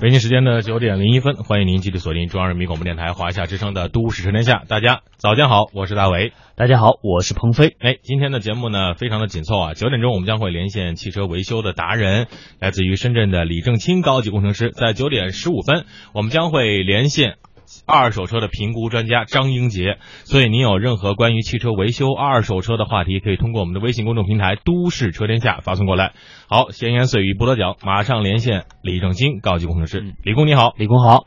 北京时间的九点零一分，欢迎您继续锁定中央人民广播电台华夏之声的《都市车天下》。大家早间好，我是大伟。大家好，我是鹏飞。哎，今天的节目呢非常的紧凑啊，九点钟我们将会连线汽车维修的达人，来自于深圳的李正清高级工程师。在九点十五分，我们将会连线。二手车的评估专家张英杰，所以您有任何关于汽车维修、二手车的话题，可以通过我们的微信公众平台“都市车天下”发送过来。好，闲言碎语不多讲，马上连线李正清高级工程师。李工你好，李工好。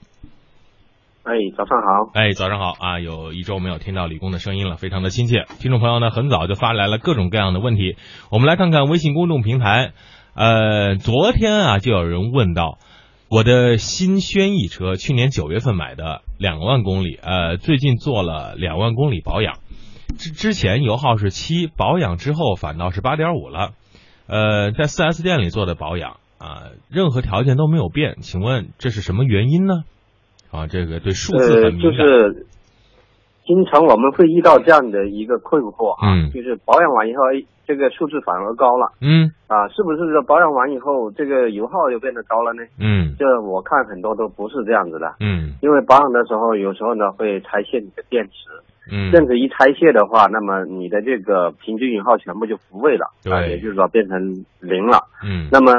哎，早上好。哎，早上好啊！有一周没有听到李工的声音了，非常的亲切。听众朋友呢，很早就发来了各种各样的问题，我们来看看微信公众平台。呃，昨天啊，就有人问到。我的新轩逸车去年九月份买的，两万公里，呃，最近做了两万公里保养，之之前油耗是七，保养之后反倒是八点五了，呃，在四 S 店里做的保养啊，任何条件都没有变，请问这是什么原因呢？啊，这个对数字很敏感。经常我们会遇到这样的一个困惑啊，就是保养完以后，这个数字反而高了。嗯，啊，是不是说保养完以后，这个油耗又变得高了呢？嗯，这我看很多都不是这样子的。嗯，因为保养的时候，有时候呢会拆卸你的电池。嗯，电池一拆卸的话，那么你的这个平均油耗全部就复位了。对，也就是说变成零了。嗯，那么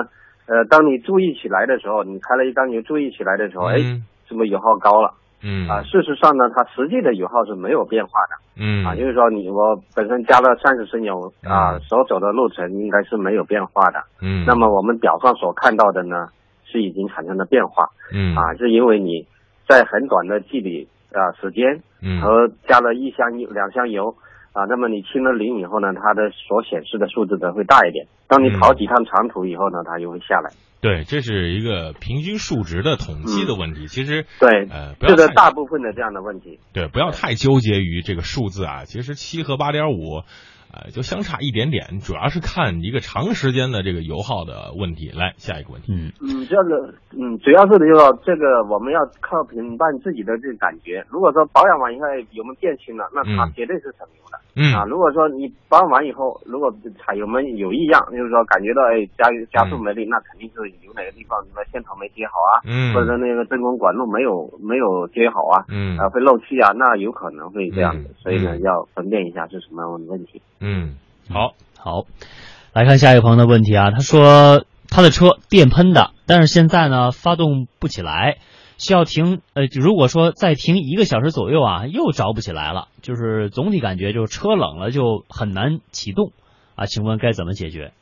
呃，当你注意起来的时候，你开了一缸油注意起来的时候，哎，是不是油耗高了？嗯啊，事实上呢，它实际的油耗是没有变化的。嗯啊，就是说你我本身加了三十升油啊，所走的路程应该是没有变化的。嗯，那么我们表上所看到的呢，是已经产生了变化。嗯啊，是因为你在很短的距离啊时间嗯和加了一箱油两箱油啊，那么你清了零以后呢，它的所显示的数字呢会大一点。当你跑几趟长途以后呢，它就会下来。对，这是一个平均数值的统计的问题。其实，对，呃，这个大部分的这样的问题。对，不要太纠结于这个数字啊。其实七和八点五。呃，就相差一点点，主要是看一个长时间的这个油耗的问题。来，下一个问题。嗯嗯，这个嗯，主要是就是说这个我们要靠评判自己的这个感觉。如果说保养完以后油门变轻了，那它绝对是省油的。嗯啊，如果说你保养完以后，如果踩油门有异样，就是说感觉到哎加加速没力，那肯定是有哪个地方什么线头没接好啊，嗯，或者说那个真空管路没有没有接好啊，嗯，啊会漏气啊，那有可能会这样子。所以呢，要分辨一下是什么问题。嗯，好，好，来看下一个朋友的问题啊，他说他的车电喷的，但是现在呢发动不起来，需要停，呃，如果说再停一个小时左右啊，又着不起来了，就是总体感觉就是车冷了就很难启动。啊，请问该怎么解决？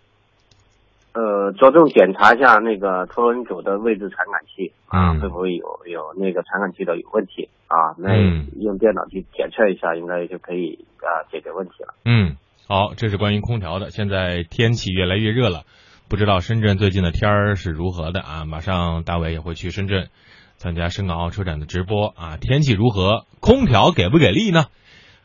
呃，着重检查一下那个拖轮组的位置传感器。啊，会不会有有那个传感器的有问题。啊？那用电脑去检测一下，应该就可以啊解决问题了。嗯，好，这是关于空调的。现在天气越来越热了，不知道深圳最近的天儿是如何的啊？马上大伟也会去深圳参加深港澳车展的直播啊。天气如何？空调给不给力呢？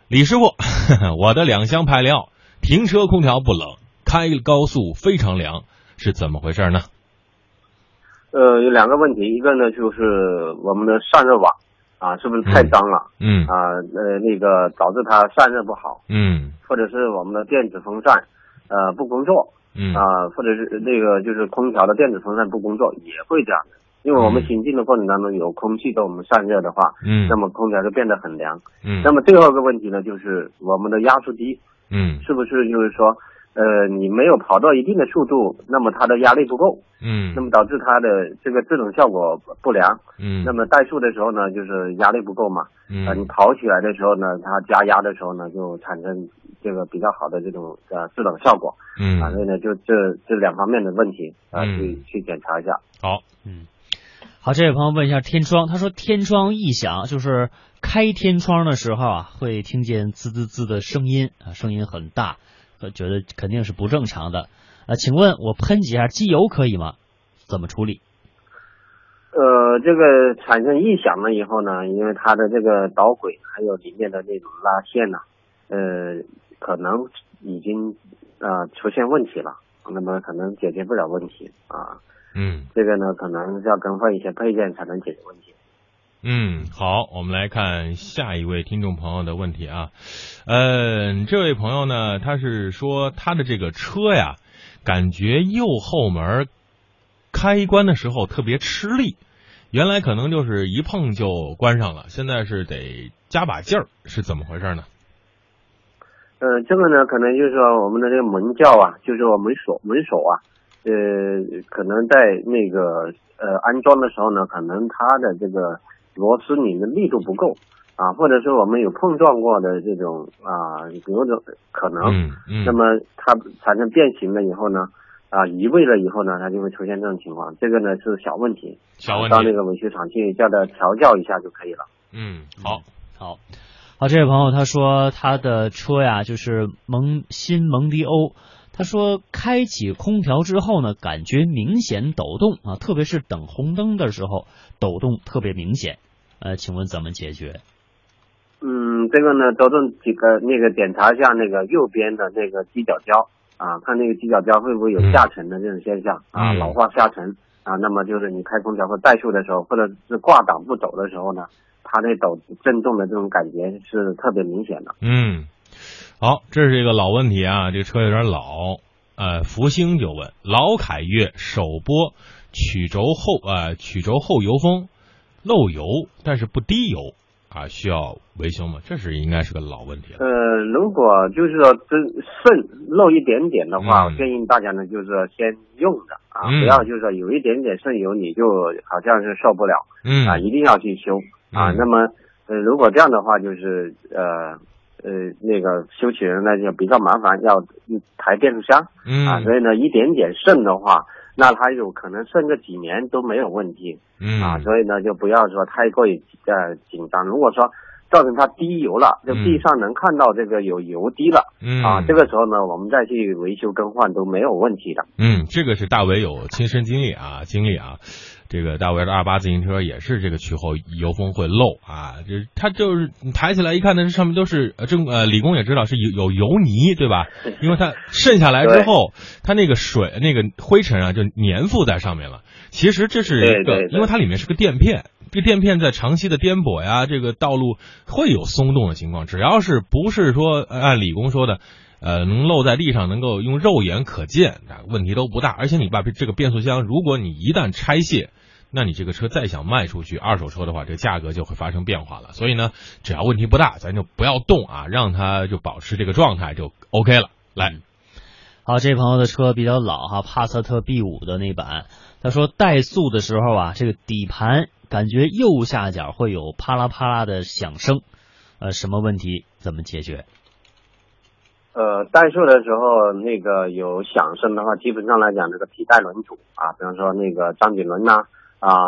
李师傅，我的两厢排量停车空调不冷，开高速非常凉。是怎么回事呢？呃，有两个问题，一个呢就是我们的散热网啊，是不是太脏了？嗯啊，呃，那个导致它散热不好。嗯，或者是我们的电子风扇呃不工作。嗯啊，或者是那个就是空调的电子风扇不工作也会这样的，因为我们行进的过程当中有空气给我们散热的话，嗯，那么空调就变得很凉。嗯，那么最后一个问题呢，就是我们的压缩机，嗯，是不是就是说？呃，你没有跑到一定的速度，那么它的压力不够，嗯，那么导致它的这个制冷效果不良，嗯，那么怠速的时候呢，就是压力不够嘛，嗯，啊，你跑起来的时候呢，它加压的时候呢，就产生这个比较好的这种呃制冷效果，嗯，啊，所以呢，就这这两方面的问题啊，去去检查一下。好，嗯，好，这位朋友问一下天窗，他说天窗异响，就是开天窗的时候啊，会听见滋滋滋的声音啊，声音很大。觉得肯定是不正常的，啊，请问我喷几下机油可以吗？怎么处理？呃，这个产生异响了以后呢，因为它的这个导轨还有里面的那种拉线呢，呃，可能已经啊出现问题了，那么可能解决不了问题啊。嗯，这个呢，可能要更换一些配件才能解决问题。嗯，好，我们来看下一位听众朋友的问题啊。呃，这位朋友呢，他是说他的这个车呀，感觉右后门开关的时候特别吃力，原来可能就是一碰就关上了，现在是得加把劲儿，是怎么回事呢？呃，这个呢，可能就是说我们的这个门铰啊，就是说门锁门锁啊，呃，可能在那个呃安装的时候呢，可能它的这个螺丝拧的力度不够啊，或者是我们有碰撞过的这种啊有种可能，嗯嗯，那么它产生变形了以后呢，啊移位了以后呢，它就会出现这种情况，这个呢是小问题，小问题，到那个维修厂去叫他调教一下就可以了。嗯，好，好，好，这位朋友他说他的车呀就是蒙新蒙迪欧，他说开启空调之后呢，感觉明显抖动啊，特别是等红灯的时候，抖动特别明显。呃，请问怎么解决？嗯，这个呢，着重几个那个检查一下那个右边的那个机脚胶啊，看那个机脚胶会不会有下沉的这种现象啊，嗯老化下沉啊。那么就是你开空调或怠速的时候，或者是挂档不走的时候呢，它那抖震动的这种感觉是特别明显的。嗯，好，这是一个老问题啊，这个车有点老。呃，福星就问老凯越首波曲轴后呃曲轴后油封漏油，但是不滴油啊，需要维修吗？这是应该是个老问题了。呃，如果就是说真渗漏一点点的话，嗯我建议大家呢就是说先用着啊，嗯不要就是说有一点点渗油你就好像是受不了。嗯啊，一定要去修啊。嗯那么，呃，如果这样的话，就是呃呃那个修起人呢就比较麻烦，要一抬变速箱啊。嗯所以呢，一点点渗的话，那它有可能剩个几年都没有问题嗯啊。所以呢，就不要说太过于呃紧张。如果说造成它滴油了，就嗯地上能看到这个有油滴了、嗯啊，这个时候呢，我们再去维修更换都没有问题的。嗯，这个是大伟有亲身经历啊，经历啊。这个大卫的二八自行车也是这个曲后油封会漏啊，就是它就是你抬起来一看，那这上面都是呃正呃李工也知道是有有油泥对吧？因为它渗下来之后，它那个水那个灰尘啊就粘附在上面了。其实这是一个，因为它里面是个垫片，这个垫片在长期的颠簸呀，这个道路会有松动的情况。只要是不是说呃按李工说的。呃，能漏在地上，能够用肉眼可见，啊，问题都不大。而且你把这个变速箱，如果你一旦拆卸，那你这个车再想卖出去二手车的话，这个价格就会发生变化了。所以呢，只要问题不大，咱就不要动啊，让它就保持这个状态就 OK 了。来，好，这位朋友的车比较老哈，帕萨特 B 五的那版。他说怠速的时候啊，这个底盘感觉右下角会有啪啦啪啦的响声，呃，什么问题？怎么解决？呃，怠速的时候，那个有响声的话，基本上来讲，这个皮带轮组啊，比方说那个张紧轮呐、啊，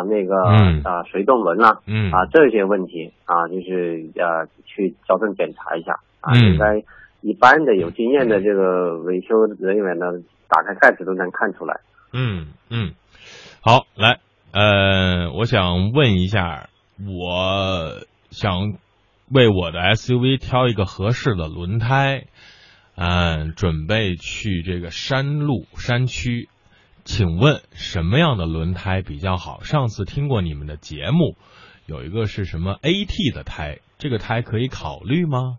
那个嗯。啊水动轮呐、嗯。啊，这些问题啊，就是呃去矫正检查一下啊，嗯。应该一般的有经验的这个维修人员呢，打开盖子都能看出来。嗯嗯，好，来，呃，我想问一下，我想为我的 SUV 挑一个合适的轮胎，嗯，准备去这个山路山区，请问什么样的轮胎比较好？上次听过你们的节目，有一个是什么 AT 的胎，这个胎可以考虑吗？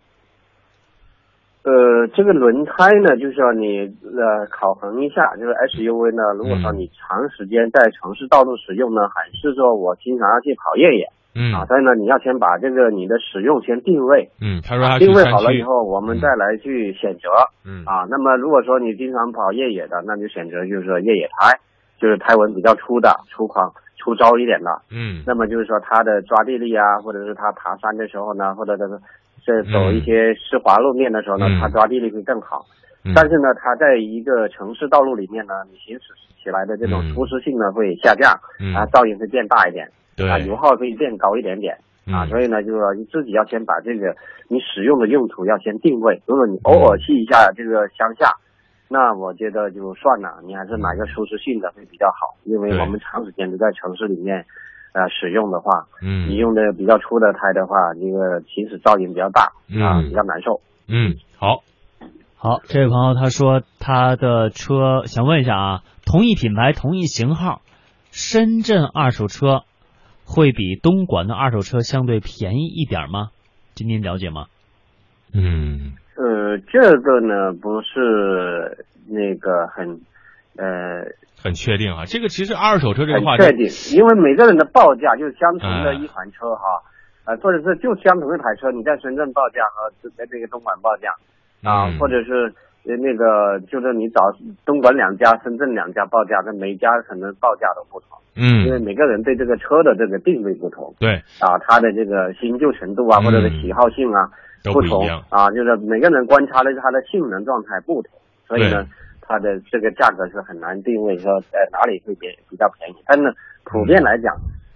呃，这个轮胎呢，就是要你呃考衡一下，就是 SUV 呢，如果说嗯你长时间在城市道路使用呢，还是说我经常要去跑越野嗯啊，所以呢，你要先把这个你的使用先定位，嗯，他说他去定位，好了以后，我们再来去选择、嗯啊。那么如果说你经常跑越野的，那就选择就是说越野胎，就是胎纹比较粗的、粗犷、粗糙一点的。嗯那么就是说它的抓地力啊，或者是它爬山的时候呢，或者是是走一些湿滑路面的时候呢，嗯它抓地力会更好。嗯但是呢，它在一个城市道路里面呢，你行驶起来的这种嗯舒适性呢会下降，嗯啊，噪音会变大一点，对啊，油耗可以变高一点点。啊，嗯所以呢，就是说你自己要先把这个你使用的用途要先定位。如果你偶尔去一下这个乡下，那我觉得就算了，你还是买个舒适性的会比较好，因为我们长时间都在城市里面，呃，使用的话，嗯你用的比较粗的胎的话，这个行驶噪音比较大啊，嗯比较难受。嗯，好，好，这位朋友他说他的车想问一下啊，同一品牌同一型号，深圳二手车会比东莞的二手车相对便宜一点吗？这您了解吗？嗯呃，这个呢不是那个很呃，很确定啊。这个其实二手车这个话题，确定，因为每个人的报价就是相同的嗯一款车哈，呃，或者是就相同一台车，你在深圳报价和在这个东莞报价啊，嗯或者是呃那个就是你找东莞两家、深圳两家报价，那每家可能报价都不同，嗯。因为嗯，每个人对这个车的这个定位不同对，啊，他的这个新旧程度啊，嗯或者是喜好性啊都不同。啊，就是每个人观察的它的性能状态不同，所以呢，它的这个价格是很难定位说在哪里会比比较便宜。但是普遍来讲，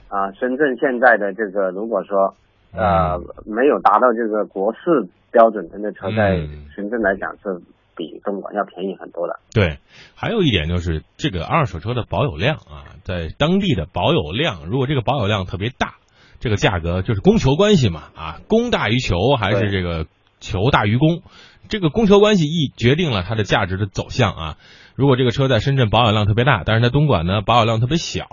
啊，深圳现在的这个如果说呃没有达到这个国四标准的那车，在嗯。深圳来讲是比东莞要便宜很多的。对，还有一点就是这个二手车的保有量啊，在当地的保有量，如果这个保有量特别大，这个价格就是供求关系嘛啊，供大于求还是这个求大于供，这个供求关系一决定了它的价值的走向啊。如果这个车在深圳保有量特别大，但是在东莞呢保有量特别小，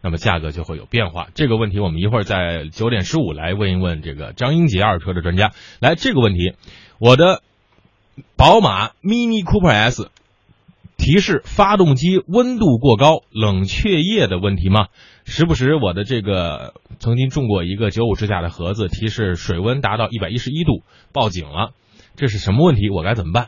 那么价格就会有变化。这个问题我们一会儿在九点十五来问一问这个张英杰二手车的专家。来，这个问题，我的宝马 Mini Cooper S 提示发动机温度过高、冷却液的问题吗？时不时我的这个曾经中过一个九五支架的盒子，提示水温达到一百一十一度，报警了，这是什么问题？我该怎么办？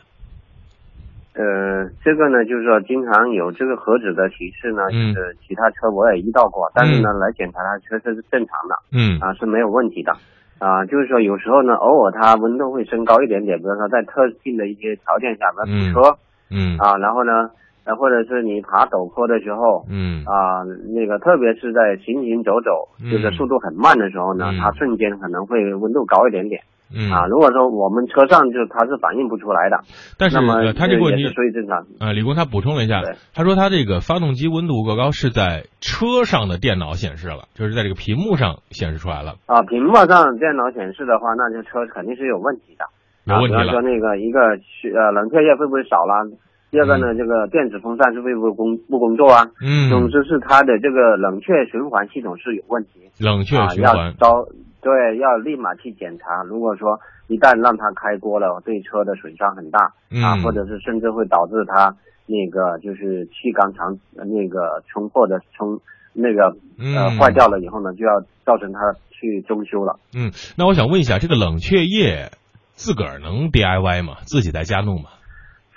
呃，这个呢，就是说经常有这个盒子的提示呢，嗯就是其他车我也遇到过，但是呢，来检查它车这是正常的。嗯啊是没有问题的。啊，就是说有时候呢，偶尔它温度会升高一点点，比如说在特定的一些条件下，比如堵车、嗯。啊，然后呢，呃，或者是你爬陡坡的时候。嗯。啊，那个特别是在行行走走，就是嗯。速度很慢的时候呢，嗯。它瞬间可能会温度高一点点嗯啊。如果说我们车上就它是反应不出来的，但是那么呃他这个问题也是属于正常。呃，李工他补充了一下，他说他这个发动机温度过高是在车上的电脑显示了，就是在这个屏幕上显示出来了，啊，屏幕上电脑显示的话，那就车肯定是有问题的。有问题说。那个一个是呃冷却液会不会少了？第二个呢，这个电子风扇是会不会工不工作啊？嗯总嗯，之是它的这个冷却循环系统是有问题冷却啊，要循环，招对要立马去检查。如果说一旦让它开锅了，对车的损伤很大啊，嗯或者是甚至会导致它那个就是气缸长呃那个冲破的冲那个呃嗯坏掉了以后呢，就要造成它去中修了。嗯，那我想问一下，这个冷却液自个儿能 DIY 吗？自己在家弄吗？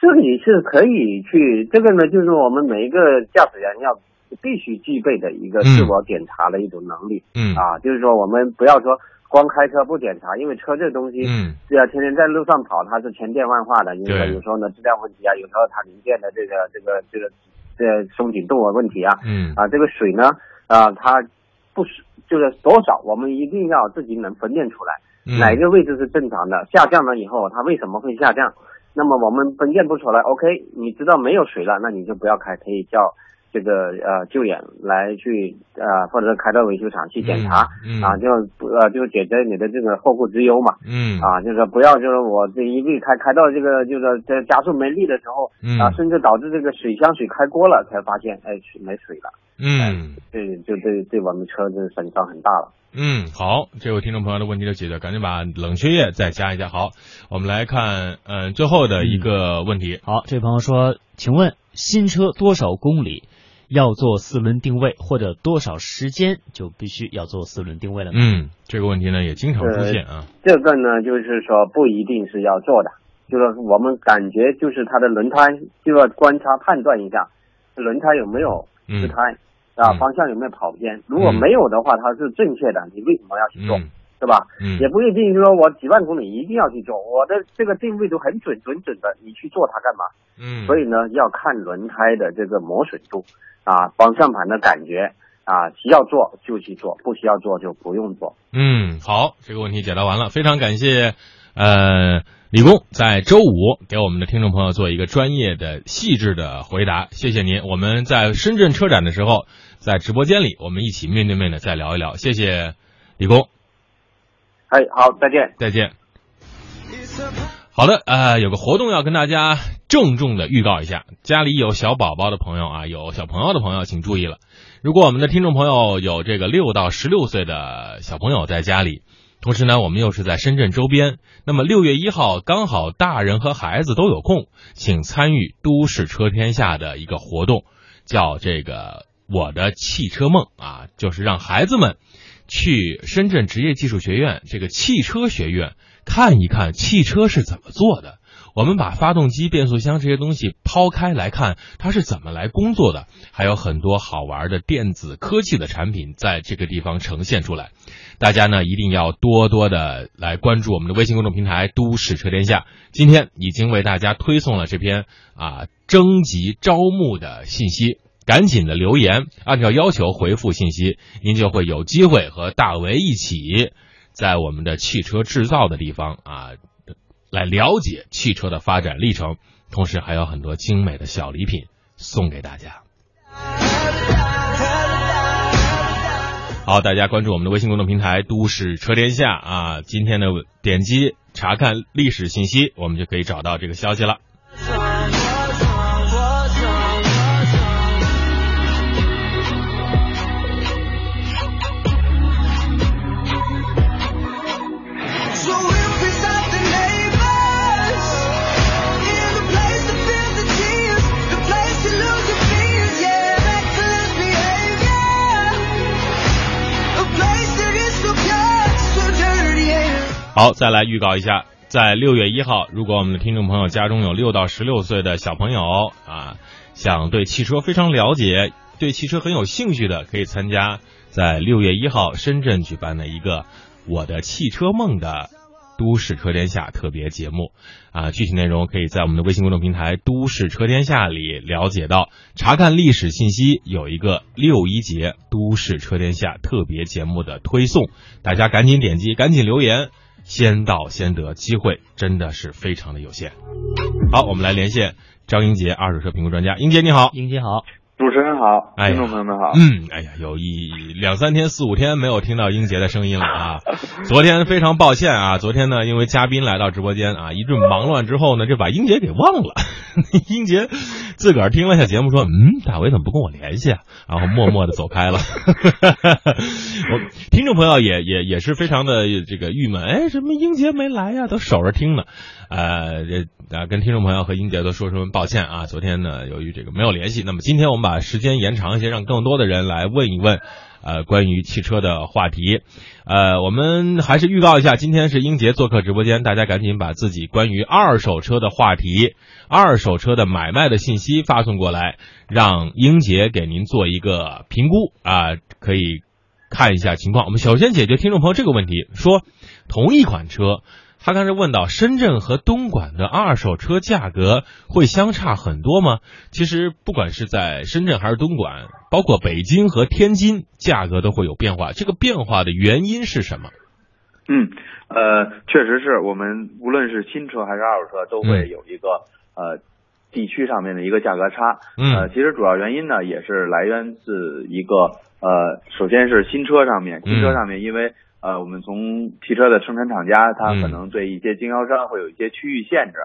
这里是可以去，这个呢，就是我们每一个驾驶员要必须具备的一个嗯。自我检查的一种能力、嗯。啊，就是说我们不要说光开车不检查，因为车这东西，嗯。是要天天在路上跑，它是千变万化的，因为对有时候呢质量问题啊，有时候它零件的这个这个这个这个松紧度的问题啊，嗯。啊，这个水呢，啊，它不是就是多少，我们一定要自己能分辨出来。嗯。哪个位置是正常的，下降了以后它为什么会下降？那么我们分辨不出来，OK，你知道没有水了，那你就不要开，可以叫这个呃救援来去呃，或者是开到维修厂去检查、嗯嗯啊，就呃就解决你的这个后顾之忧嘛。嗯啊，就是说不要就是我这一路开开到这个就是说这加速没力的时候、嗯啊，甚至导致这个水箱水开锅了，才发现哎水没水了，嗯这就对对我们车子损伤很大了。嗯，好，这位听众朋友的问题就解决，赶紧把冷却液再加一加。好，我们来看，嗯、最后的一个问题，好，这位朋友说，请问新车多少公里要做四轮定位，或者多少时间就必须要做四轮定位了呢？嗯，这个问题呢也经常出现啊，这个呢，就是说不一定是要做的，就是我们感觉就是它的轮胎就要观察判断一下，轮胎有没有嗯。失胎、啊，嗯方向有没有跑偏。如果没有的话，它是正确的，你为什么要去做，嗯。是吧？嗯。也不一定说我几万公里一定要去做，我的这个定位都很准准准的，你去做它干嘛？嗯，所以呢，要看轮胎的这个磨损度啊，方向盘的感觉啊，需要做就去做，不需要做就不用做。嗯，好，这个问题解答完了，非常感谢，呃，李工在周五给我们的听众朋友做一个专业的、细致的回答，谢谢您。我们在深圳车展的时候，在直播间里，我们一起面对面的再聊一聊，谢谢李工，哎，好，再见。再见。好的，呃，有个活动要跟大家郑重的预告一下，家里有小宝宝的朋友啊，有小朋友的朋友请注意了。如果我们的听众朋友有这个六到十六岁的小朋友在家里，同时呢，我们又是在深圳周边。那么六月一号刚好大人和孩子都有空，请参与都市车天下的一个活动，叫这个我的汽车梦啊，就是让孩子们去深圳职业技术学院这个汽车学院看一看汽车是怎么做的。我们把发动机、变速箱这些东西抛开来看，它是怎么来工作的，还有很多好玩的电子科技的产品在这个地方呈现出来。大家呢一定要多多的来关注我们的微信公众平台“都市车天下”。今天已经为大家推送了这篇啊征集招募的信息，赶紧的留言，按照要求回复信息，您就会有机会和大为一起在我们的汽车制造的地方啊。来了解汽车的发展历程，同时还有很多精美的小礼品送给大家。好，大家关注我们的微信公众平台“都市车天下”啊，今天的点击查看历史信息，我们就可以找到这个消息了。好，再来预告一下，在六月一号，如果我们的听众朋友家中有六到十六岁的小朋友啊，想对汽车非常了解，对汽车很有兴趣的，可以参加在六月一号深圳举办的一个《我的汽车梦》的都市车天下特别节目啊。具体内容可以在我们的微信公众平台“都市车天下”里了解到。查看历史信息，有一个六一节都市车天下特别节目的推送，大家赶紧点击，赶紧留言。先到先得，机会真的是非常的有限。好，我们来连线张英杰，二手车评估专家。英杰你好，英杰好。主持人好，听众朋友们好。嗯，哎呀，有一两三天、四五天没有听到英杰的声音了啊！昨天非常抱歉啊，昨天呢，因为嘉宾来到直播间啊，一顿忙乱之后呢，就把英杰给忘了。英杰自个儿听了下节目，说：“嗯，大伟怎么不跟我联系啊？”然后默默的走开了。我听众朋友也也也是非常的这个郁闷，哎，什么英杰没来呀？都守着听呢。呃，这啊，跟听众朋友和英杰都说声抱歉啊。昨天呢，由于这个没有联系，那么今天我们把时间延长一些，让更多的人来问一问，呃，关于汽车的话题。呃，我们还是预告一下，今天是英杰做客直播间，大家赶紧把自己关于二手车的话题、二手车的买卖的信息发送过来，让英杰给您做一个评估啊，可以看一下情况。我们首先解决听众朋友这个问题，说同一款车。他刚才问到深圳和东莞的二手车价格会相差很多吗？其实不管是在深圳还是东莞，包括北京和天津，价格都会有变化。这个变化的原因是什么？嗯，呃，确实是我们无论是新车还是二手车，都会有一个呃地区上面的一个价格差。嗯，呃其实主要原因呢，也是来源自一个呃，首先是新车上面，新车上面因为。呃，我们从汽车的生产厂家，它可能对一些经销商会有一些区域限制，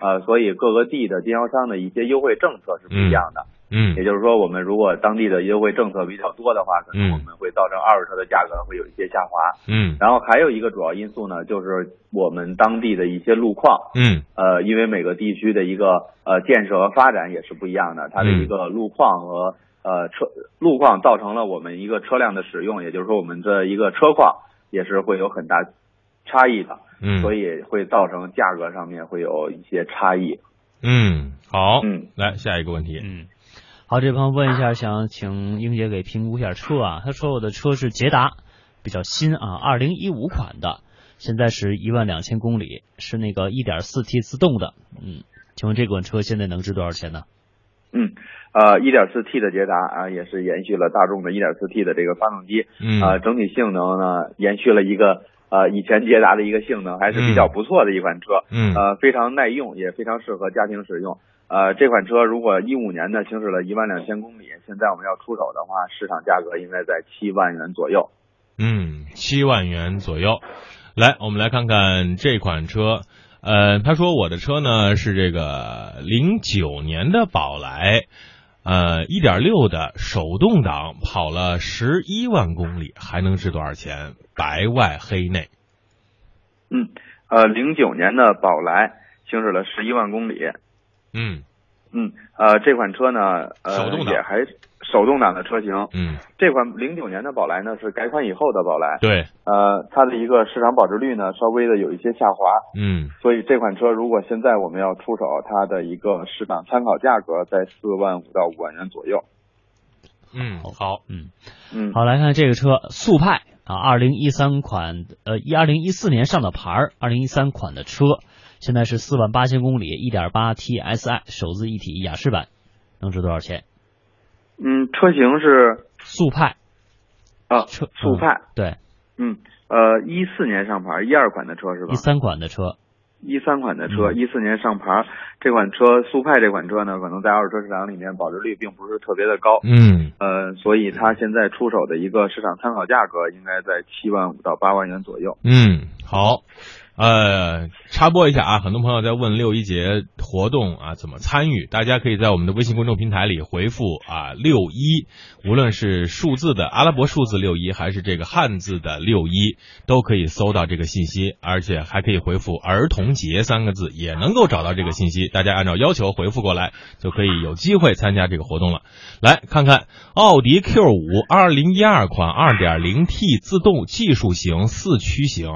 呃，所以各个地的经销商的一些优惠政策是不一样的。嗯，也就是说，我们如果当地的优惠政策比较多的话，可能我们会造成二手车的价格会有一些下滑。嗯，然后还有一个主要因素呢，就是我们当地的一些路况。嗯，呃，因为每个地区的一个呃建设和发展也是不一样的，它的一个路况和呃车路况造成了我们一个车辆的使用，也就是说我们的一个车况。也是会有很大差异的，嗯，所以会造成价格上面会有一些差异。嗯，好，嗯，来下一个问题，嗯，好，这朋友问一下，想请英姐给评估一下车啊。他说我的车是捷达，比较新啊，二零一五款的，现在是一万两千公里，是那个一点四 T 自动的，嗯，请问这款车现在能值多少钱呢？嗯。呃，一点四 T 的捷达啊，也是延续了大众的一点四 T 的这个发动机，嗯，啊，整体性能呢，延续了一个呃以前捷达的一个性能，还是比较不错的一款车，嗯，呃，非常耐用，也非常适合家庭使用。呃，这款车如果一五年呢行驶了一万两千公里，现在我们要出手的话，市场价格应该在七万元左右。嗯，七万元左右。来，我们来看看这款车。呃，他说我的车呢是这个零九年的宝来。呃，一点六的手动挡跑了十一万公里，还能值多少钱？白外黑内。嗯，呃，零九年的宝来行驶了十一万公里。嗯嗯，呃，这款车呢，呃，手动挡也还手动挡的车型。嗯，这款零九年的宝来呢是改款以后的宝来。对，呃，它的一个市场保值率呢稍微的有一些下滑。嗯所以这款车如果现在我们要出手，它的一个市场参考价格在四万五到五万元左右。嗯，好，嗯，嗯，好，来看这个车速派啊，二零一三款，呃，一二零一四年上的牌儿，二零一三款的车，现在是四万八千公里，一点八 TSI 手自一体雅士版，能值多少钱？嗯，车型是速派啊，车速派。嗯对，嗯，呃，一四年上牌，一二款的车是吧一？三款的车，一三款的车，嗯一四年上牌，这款车速派这款车呢，可能在二手车市场里面保值率并不是特别的高。嗯呃，所以它现在出手的一个市场参考价格应该在七万五到八万元左右。嗯，好。呃，插播一下啊，很多朋友在问六一节活动啊怎么参与，大家可以在我们的微信公众平台里回复啊六一，无论是数字的阿拉伯数字六一，还是这个汉字的六一，都可以搜到这个信息，而且还可以回复儿童节三个字，也能够找到这个信息。大家按照要求回复过来，就可以有机会参加这个活动了。来看看奥迪 Q 五二零一二款二点零 T 自动技术型四驱型。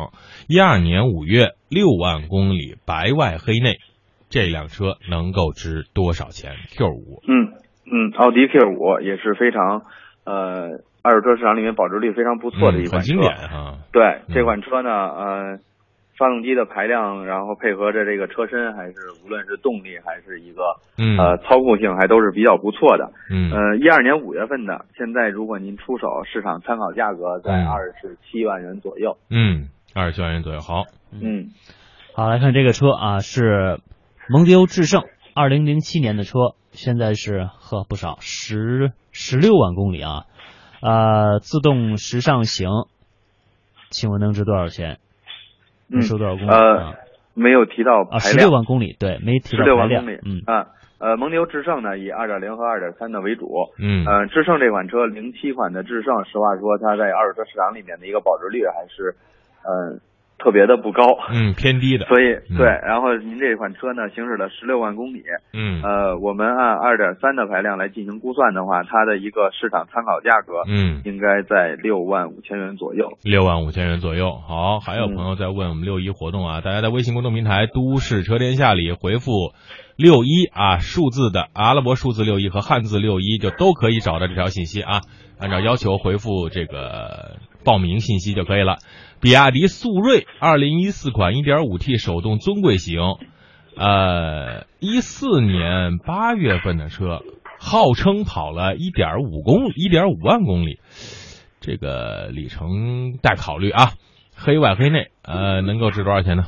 一二年五月六万公里白外黑内，这辆车能够值多少钱？Q 五，嗯嗯，奥迪 Q 五也是非常呃二手车市场里面保值率非常不错的一款车。嗯很经典哈。对嗯这款车呢，呃，发动机的排量，然后配合着这个车身，还是无论是动力还是一个嗯呃操控性，还都是比较不错的。嗯呃，一二年五月份的，现在如果您出手，市场参考价格在嗯二十七万元左右。嗯，二十七万元左右。好，嗯。好，来看这个车啊，是蒙迪欧致胜，二零零七年的车，现在是呵不少，十十六万公里啊，呃，自动时尚型，请问能值多少钱？嗯能收多少公里？呃啊。没有提到啊，十六。万公里，对，没提十到排量。六万公里，，嗯。啊，呃，蒙迪欧致胜呢，以二点零和二点三的为主，嗯。呃，致胜这款车，零七款的致胜，实话说，它在二手车市场里面的一个保值率还是，呃，特别的不高，嗯，偏低的。所以嗯对，然后您这款车呢，行驶了十六万公里，嗯呃，我们按二点三的排量来进行估算的话，它的一个市场参考价格嗯，应该在六万五千元左右。六万五千元左右。好，还有朋友在问我们六一活动啊，大家在微信公众平台“都市车天下”里回复六一啊，数字的阿拉伯数字六一和汉字六一，就都可以找到这条信息啊。按照要求回复这个报名信息就可以了。比亚迪速锐二零一四款一点五 T 手动尊贵型，呃，一四年八月份的车，号称跑了一点五公一点五万公里，这个里程待考虑啊。黑外黑内，呃，能够值多少钱呢？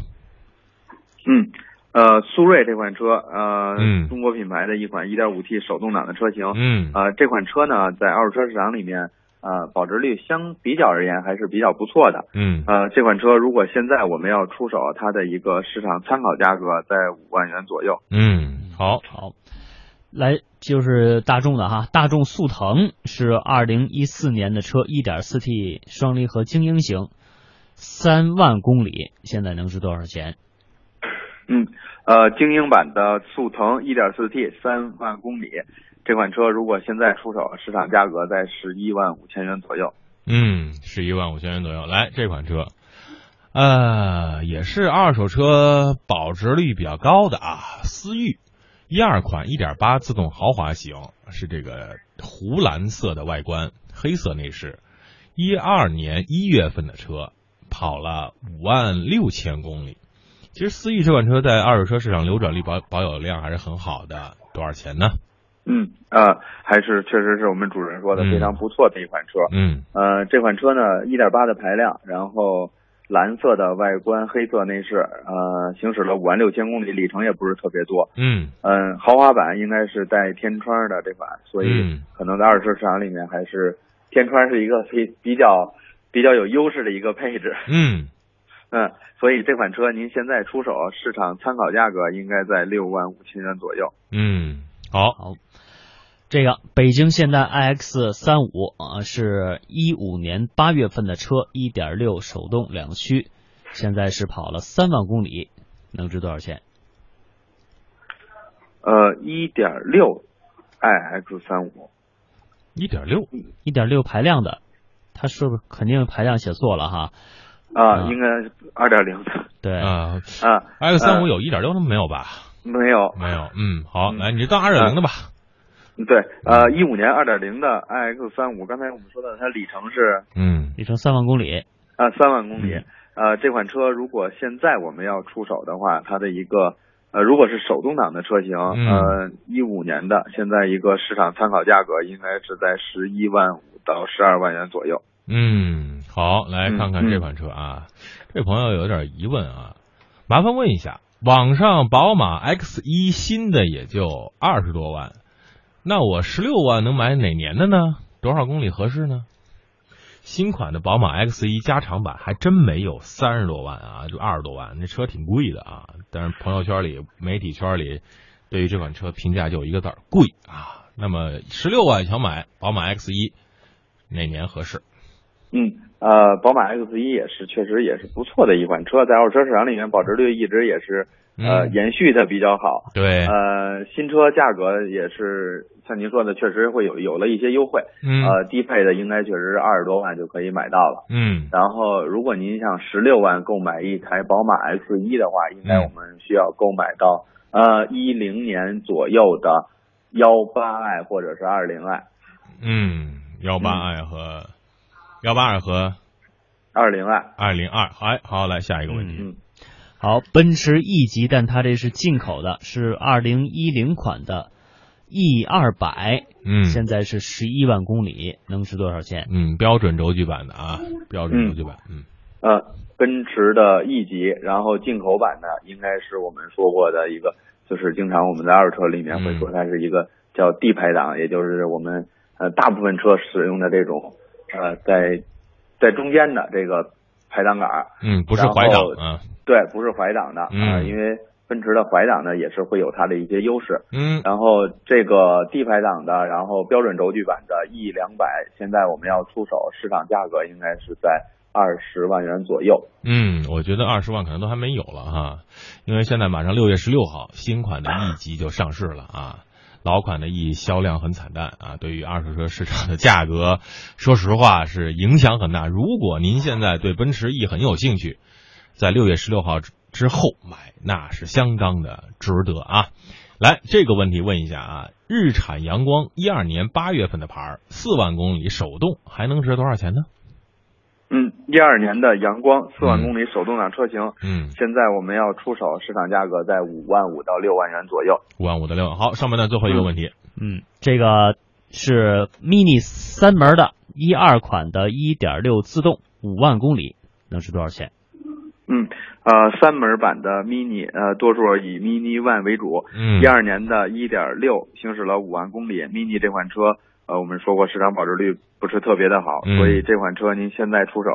嗯，呃，速锐这款车，呃，嗯中国品牌的一款 1.5T 手动挡的车型，嗯呃，这款车呢，在二手车市场里面，呃，保值率相比较而言还是比较不错的。嗯呃，这款车如果现在我们要出手，它的一个市场参考价格在五万元左右。嗯，好，好，来就是大众的哈，大众速腾是二零一四年的车，一点四 T 双离合精英型，三万公里，现在能值多少钱？嗯，呃，精英版的速腾一点四 T 三万公里，这款车如果现在出手，市场价格在十一万五千元左右。嗯，十一万五千元左右。来，这款车，呃，也是二手车保值率比较高的啊，思域一二款一点八自动豪华型，是这个湖蓝色的外观，黑色内饰，一二年一月份的车，跑了五万六千公里。其实思域这款车在二手车市场流转率保保有量还是很好的，多少钱呢？嗯，呃，还是确实是我们主人说的嗯非常不错的一款车。嗯呃，这款车呢一点八的排量，然后蓝色的外观，黑色内饰，呃，行驶了五万六千公里，里程也不是特别多。嗯嗯，豪华版应该是带天窗的这款，所以嗯可能在二手车市场里面还是天窗是一个非比较比较有优势的一个配置。嗯 嗯，所以这款车您现在出手，市场参考价格应该在六万五千元左右。嗯，好，好，这个北京现代 iX 三五啊，是一五年八月份的车，一点六手动两驱，现在是跑了三万公里，能值多少钱？呃，一点六 iX 三五，一点六，一点六排量的，他是不是肯定排量写错了哈？啊，嗯应该是二点零的对，啊啊，，X 三五呃有一点六的吗没有吧？没有，没有，嗯，好，嗯来，你就当二点零的吧。对，呃，一五年二点零的 iX 三五，刚才我们说的它里程是嗯。里程三万公里，啊三万公里。嗯，呃，这款车如果现在我们要出手的话，它的一个呃，如果是手动挡的车型，嗯。呃，一五年的，现在一个市场参考价格应该是在十一万五到十二万元左右。嗯，好，来嗯看看这款车啊。这朋友有点疑问啊，麻烦问一下，网上宝马 X 一新的也就二十多万，那我十六万能买哪年的呢？多少公里合适呢？新款的宝马 X 一加长版还真没有三十多万啊，就二十多万，那车挺贵的啊。但是朋友圈里、媒体圈里对于这款车评价就一个字儿贵啊。那么十六万想买宝马 X 一，哪年合适？嗯，呃，宝马 X 一也是确实也是不错的一款车，在二手车市场里面保值率一直也是呃嗯延续的比较好。对，呃，新车价格也是像您说的，确实会有有了一些优惠。嗯呃，低配的应该确实二十多万就可以买到了。嗯然后，如果您想十六万购买一台宝马 X 一的话，应该嗯我们需要购买到呃一零年左右的幺八 i 或者是二零 i。嗯，幺八 i 和幺八二和二零 i，二零二，哎，好，来下一个问题。嗯，好，奔驰 E 级，但它这是进口的，是二零一零款的 E 二百，嗯。现在是十一万公里，能值多少钱？嗯，标准轴距版的啊，标准轴距版，嗯。呃，奔驰的 E 级，然后进口版的应该是我们说过的一个，就是经常我们在二手车里面会说它是一个叫 D 排档，也就是我们呃大部分车使用的这种呃在在中间的这个排档杆，嗯，不是怀档嗯，对，不是怀档的啊、嗯因为奔驰的怀档呢也是会有它的一些优势。嗯然后这个 D 排档的，然后标准轴距版的 E 两百，现在我们要出手，市场价格应该是在二十万元左右。嗯，我觉得二十万可能都还没有了哈，因为现在马上六月十六号，新款的 E 级就上市了啊。老款的 E 销量很惨淡啊，对于二手车市场的价格，说实话是影响很大。如果您现在对奔驰 E 很有兴趣，在六月十六号之之后买，那是相当的值得啊。来，这个问题问一下啊，日产阳光一二年八月份的牌，四万公里手动，还能值多少钱呢？嗯，一二年的阳光四万公里手动挡车型，嗯，现在我们要出手，市场价格在五万五到六万元左右。五万五到六万。好，上半段最后一个问题。嗯，这个是 Mini 三门的一二款的1.6自动，五万公里，能值多少钱？嗯，呃，三门版的 Mini，呃，多数以 Mini One 为主。嗯，一二年的1.6行驶了五万公里，Mini 这款车，呃，我们说过市场保值率不是特别的好，嗯所以这款车您现在出手，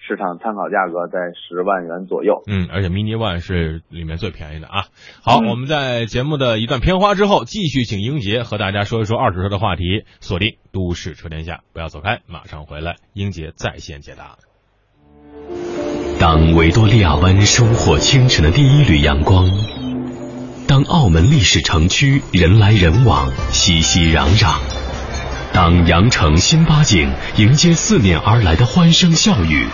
市场参考价格在十万元左右。嗯，而且 Mini One 是里面最便宜的啊。好，嗯我们在节目的一段片花之后，继续请英杰和大家说一说二手车的话题，锁定都市车天下，不要走开，马上回来，英杰在线解答。当维多利亚湾收获清晨的第一缕阳光，当澳门历史城区人来人往、熙熙攘攘，当羊城新八景迎接四面而来的欢声笑语，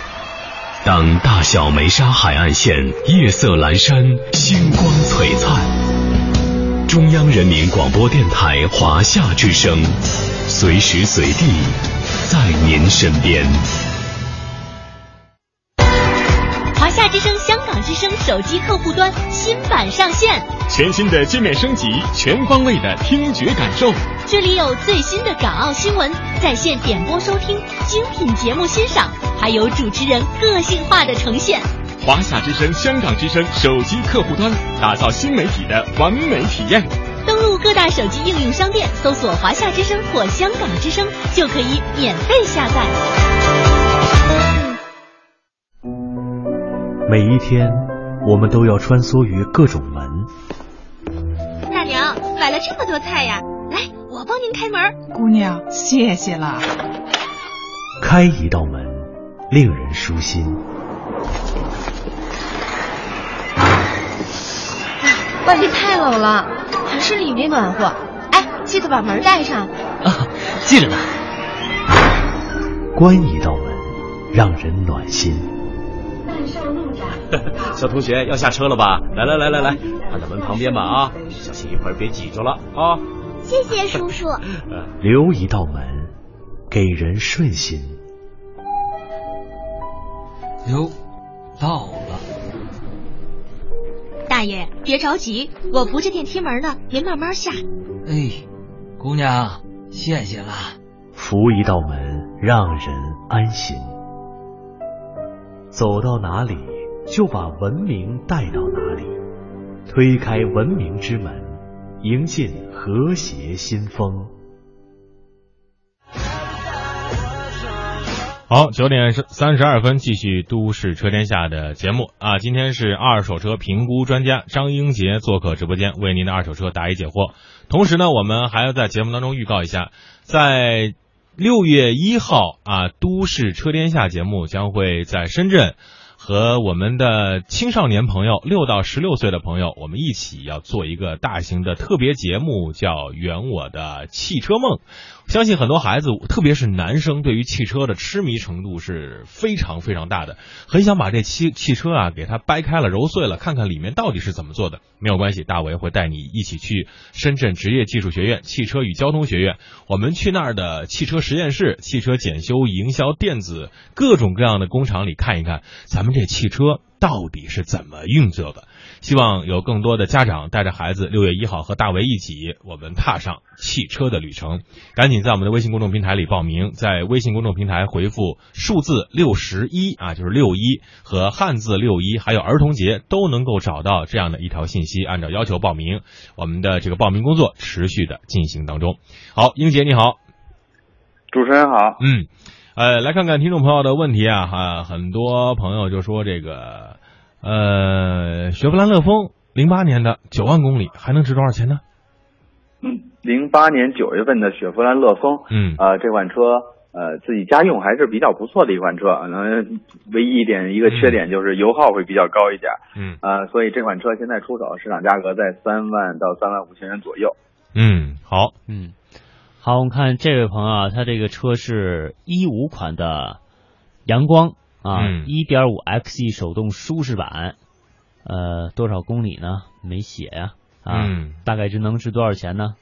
当大小梅沙海岸线夜色阑珊、星光璀璨，中央人民广播电台华夏之声，随时随地在您身边。华夏之声、香港之声手机客户端新版上线，全新的界面升级，全方位的听觉感受。这里有最新的港澳新闻，在线点播收听，精品节目欣赏，还有主持人个性化的呈现。华夏之声、香港之声手机客户端，打造新媒体的完美体验。登录各大手机应用商店，搜索“华夏之声”或“香港之声”，就可以免费下载。每一天，我们都要穿梭于各种门。大娘买了这么多菜呀，来，我帮您开门。姑娘，谢谢了。开一道门，令人舒心。外面太冷了，还是里面暖和。哎，记得把门带上。啊，记着呢。关一道门，让人暖心。小同学要下车了吧？来来来来来，看到门旁边吧啊，小心一会儿别挤着了啊。谢谢叔叔。留一道门，给人顺心。哟，到了。大爷，别着急，我扶着电梯门呢，您慢慢下。哎，姑娘，谢谢了。扶一道门，让人安心。走到哪里，就把文明带到哪里，推开文明之门，迎进和谐新风。好，九点三十二分，继续《都市车天下》的节目啊！今天是二手车评估专家张英杰做客直播间，为您的二手车答疑解惑。同时呢，我们还要在节目当中预告一下，在六月一号啊，《都市车天下》节目将会在深圳。和我们的青少年朋友，六到十六岁的朋友，我们一起要做一个大型的特别节目，叫《圆我的汽车梦》。相信很多孩子，特别是男生，对于汽车的痴迷程度是非常非常大的，很想把这汽汽车啊给它掰开了、揉碎了，看看里面到底是怎么做的。没有关系，大为会带你一起去深圳职业技术学院汽车与交通学院，我们去那儿的汽车实验室、汽车检修、营销、电子各种各样的工厂里看一看，咱们这汽车到底是怎么运作的。希望有更多的家长带着孩子，六月一号和大为一起，我们踏上汽车的旅程。赶紧在我们的微信公众平台里报名，在微信公众平台回复数字六十一啊，就是六一和汉字六一，还有儿童节都能够找到这样的一条信息，按照要求报名。我们的这个报名工作持续的进行当中。好，英杰你好，主持人好，嗯，呃，来看看听众朋友的问题啊，哈，很多朋友就说这个。呃，雪佛兰乐风零八年的九万公里还能值多少钱呢？嗯，零八年九月份的雪佛兰乐风，嗯，呃，这款车呃自己家用还是比较不错的一款车，可能唯一一点一个缺点就是油耗会比较高一点，嗯，呃，所以这款车现在出手市场价格在三万到三万五千元左右。嗯，好，嗯，好，我们看这位朋友啊，他这个车是一五款的阳光。啊，一点五 XE 手动舒适版，呃，多少公里呢？没写呀。啊，大概值能值多少钱呢？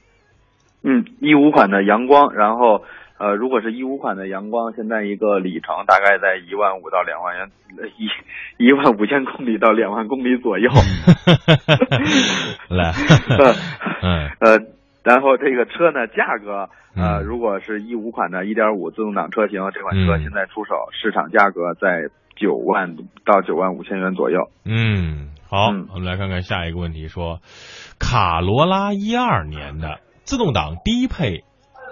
嗯，一五款的阳光，然后呃，如果是一五款的阳光，现在一个里程大概在一万五到两万元，一一万五千公里到两万公里左右。来，嗯，呃，然后这个车呢，价格。呃，如果是一五款的1.5自动挡车型，这款车现在出手市场价格在九万到九万五千元左右。嗯，好，我们来看看下一个问题，说卡罗拉一二年的自动挡低配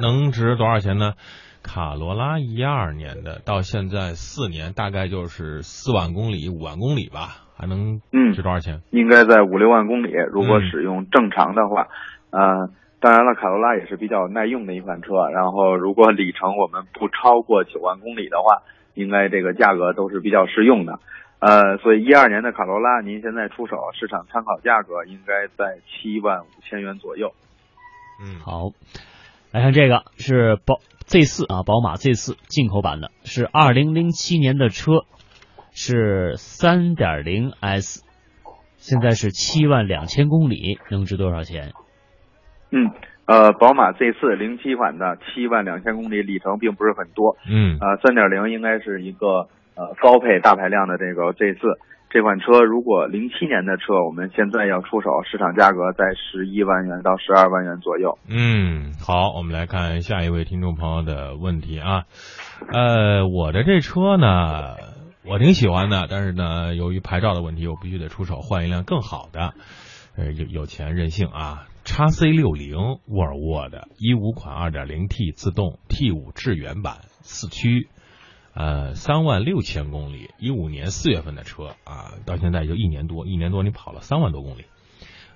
能值多少钱呢？卡罗拉一二年的到现在四年，大概就是四万公里、五万公里吧，还能值多少钱？应该在五六万公里，如果使用正常的话，呃。当然了，卡罗拉也是比较耐用的一款车。然后，如果里程我们不超过九万公里的话，应该这个价格都是比较适用的。呃，所以一二年的卡罗拉，您现在出手市场参考价格应该在七万五千元左右。嗯，好，来看这个是宝 Z 四啊，宝马 Z 四进口版的，是二零零七年的车，是三点零 S，现在是七万两千公里，能值多少钱？嗯，呃，宝马 Z 四零七款的七万两千公里里程并不是很多，嗯，呃，三点零应该是一个呃高配大排量的这个 Z 四这款车，如果零七年的车，我们现在要出手，市场价格在十一万元到十二万元左右。嗯，好，我们来看下一位听众朋友的问题啊，呃，我的这车呢，我挺喜欢的，但是呢，由于牌照的问题，我必须得出手换一辆更好的，呃，有有钱任性啊。叉 C 六零沃尔沃的一五款二点零 T 自动 T 五致远版四驱，呃，三万六千公里，一五年四月份的车啊，到现在就一年多，一年多你跑了三万多公里，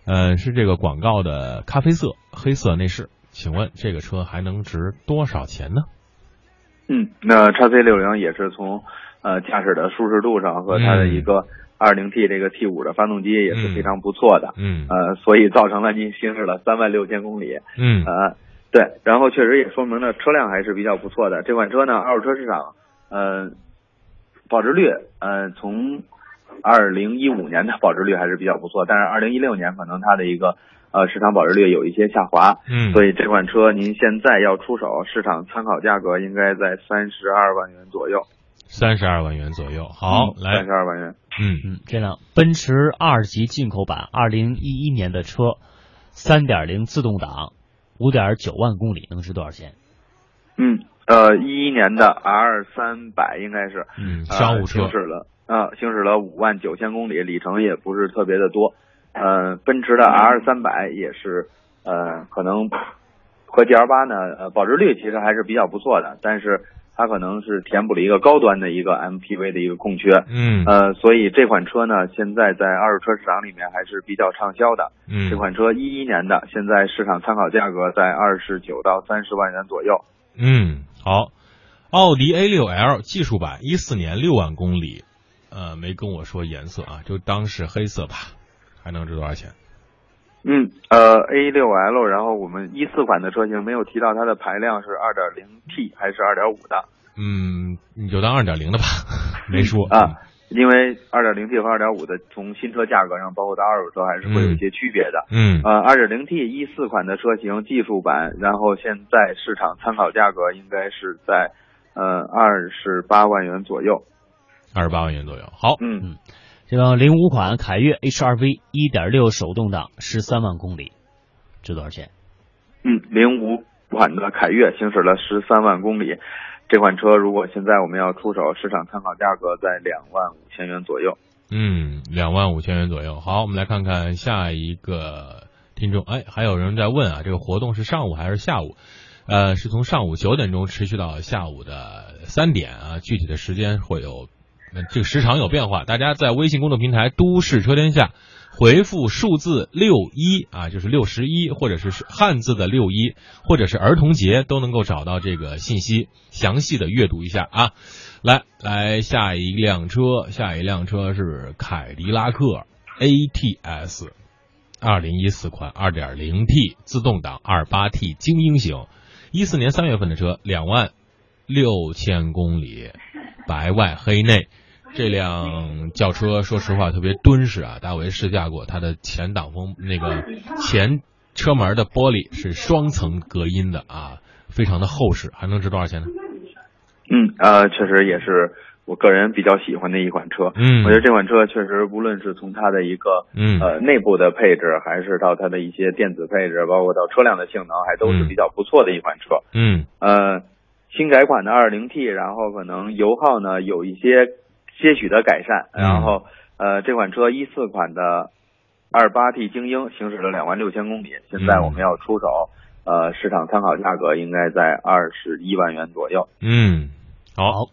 呃，是这个广告的咖啡色黑色内饰，请问这个车还能值多少钱呢？嗯，那叉 C 六零也是从呃驾驶的舒适度上和它的一个二零 T 这个 T 五的发动机也是非常不错的。嗯呃，所以造成了您行驶了三万六千公里。嗯呃，对，然后确实也说明了车辆还是比较不错的。这款车呢，二手车市场，呃，保值率，呃，从二零一五年的保值率还是比较不错，但是二零一六年可能它的一个呃市场保值率有一些下滑。嗯所以这款车您现在要出手，市场参考价格应该在三十二万元左右。三十二万元左右。好，来三十二万元。嗯嗯，这辆奔驰二级进口版二零一一年的车，三点零自动挡，五点九万公里，能值多少钱？嗯，呃，一一年的 R 三百应该是，嗯，呃商务车行驶了，呃，行驶了五万九千公里，里程也不是特别的多。呃，奔驰的 R 三百也是，呃，可能和 GL 八呢，呃，保值率其实还是比较不错的，但是它可能是填补了一个高端的一个 MPV 的一个空缺。嗯呃，所以这款车呢，现在在二手车市场里面还是比较畅销的。嗯这款车一一年的，现在市场参考价格在二十九到三十万元左右。嗯，好，奥迪 A 六 L 技术版，一四年六万公里，呃，没跟我说颜色啊，就当是黑色吧，还能值多少钱？嗯，呃，A 六 L，然后我们一四款的车型没有提到它的排量是二点零 T 还是二点五的嗯，你就当二点零的吧，没说啊，因为二点零 T 和二点五的从新车价格上，包括到二手车还是会有一些区别的。嗯呃，二点零 T 一四款的车型技术版，然后现在市场参考价格应该是在呃二十八万元左右。二十八万元左右。好，嗯这个零五款凯越 HR-V 一点六手动挡，十三万公里，值多少钱？嗯，零五款的凯越行驶了十三万公里，这款车如果现在我们要出手，市场参考价格在两万五千元左右。嗯，两万五千元左右。好，我们来看看下一个听众。哎，还有人在问啊，这个活动是上午还是下午？呃，是从上午九点钟持续到下午的三点啊，具体的时间会有，呃这个时长有变化。大家在微信公众平台“都市车天下”回复数字六一啊，就是六十一，或者是汉字的六一，或者是儿童节，都能够找到这个信息，详细的阅读一下啊。来来，下一辆车，下一辆车是凯迪拉克 ATS，二零一四款二点零 T 自动挡二八 T 精英型，一四年三月份的车，两万六千公里，白外黑内。这辆轿车说实话特别敦实啊，大为试驾过，它的前挡风那个前车门的玻璃是双层隔音的啊，非常的厚实，还能值多少钱呢？嗯，呃，确实也是我个人比较喜欢的一款车。嗯我觉得这款车确实无论是从它的一个嗯呃内部的配置，还是到它的一些电子配置，包括到车辆的性能，还都是比较不错的一款车。嗯呃，新改款的 2.0T，然后可能油耗呢有一些些许的改善，嗯然后呃这款车一四款的二八 T 精英行驶了两万六千公里，现在我们要出手，呃市场参考价格应该在二十一万元左右。嗯，好，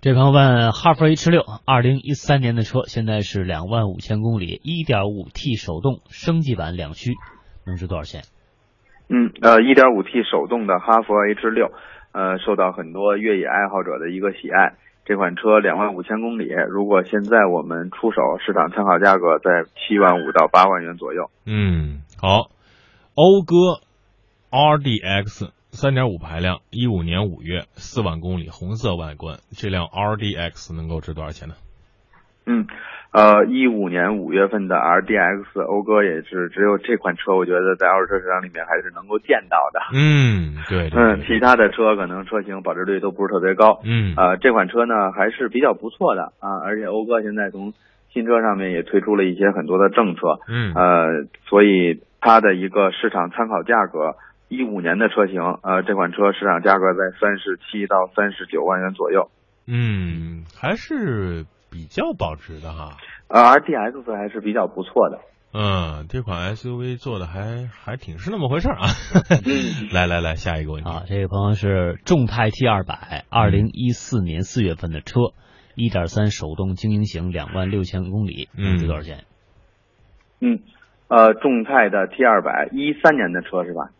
这朋友问哈弗 H 六，二零一三年的车，现在是两万五千公里，一点五 T 手动升级版两驱，能值多少钱？嗯，呃，一点五 T 手动的哈弗 H 六，呃，受到很多越野爱好者的一个喜爱。这款车两万五千公里，如果现在我们出手，市场参考价格在七万五到八万元左右。嗯，好，讴歌 RDX 三点五排量，一五年五月四万公里，红色外观，这辆 RDX 能够值多少钱呢？嗯，呃，一五年五月份的 RDX 讴歌也是只有这款车，我觉得在二手车市场里面还是能够见到的。嗯，对对嗯，其他的车可能车型保值率都不是特别高。嗯呃，这款车呢还是比较不错的啊，而且讴歌现在从新车上面也推出了一些很多的政策。嗯呃，所以它的一个市场参考价格，一五年的车型，呃，这款车市场价格在三十七到三十九万元左右。嗯，还是比较保值的哈。呃，RDX 还是比较不错的。嗯，这款 SUV 做的还还挺是那么回事儿啊。来来来，下一个问题啊，这位朋友是众泰 T 二百，二零一四年四月份的车，一点三手动精英型，两万六千公里，嗯值多少钱？嗯，呃，众泰的 T 二百，一三年的车是吧？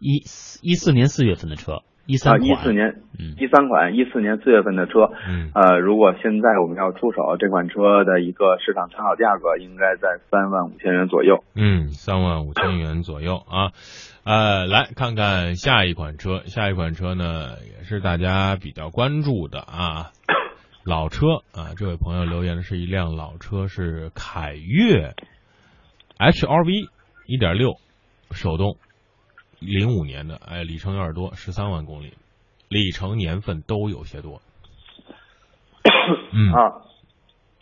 一一四年四月份的车，一一三一四年一三款一四年四月份的车，嗯，呃，如果现在我们要出手这款车的一个市场参考价格应该在三万五千元左右。嗯，三万五千元左右啊。呃，来看看下一款车，下一款车呢也是大家比较关注的啊，老车啊。这位朋友留言的是一辆老车，是凯越 HRV 一点六手动。零五年的，哎，里程有点多，十三万公里，里程年份都有些多。嗯啊，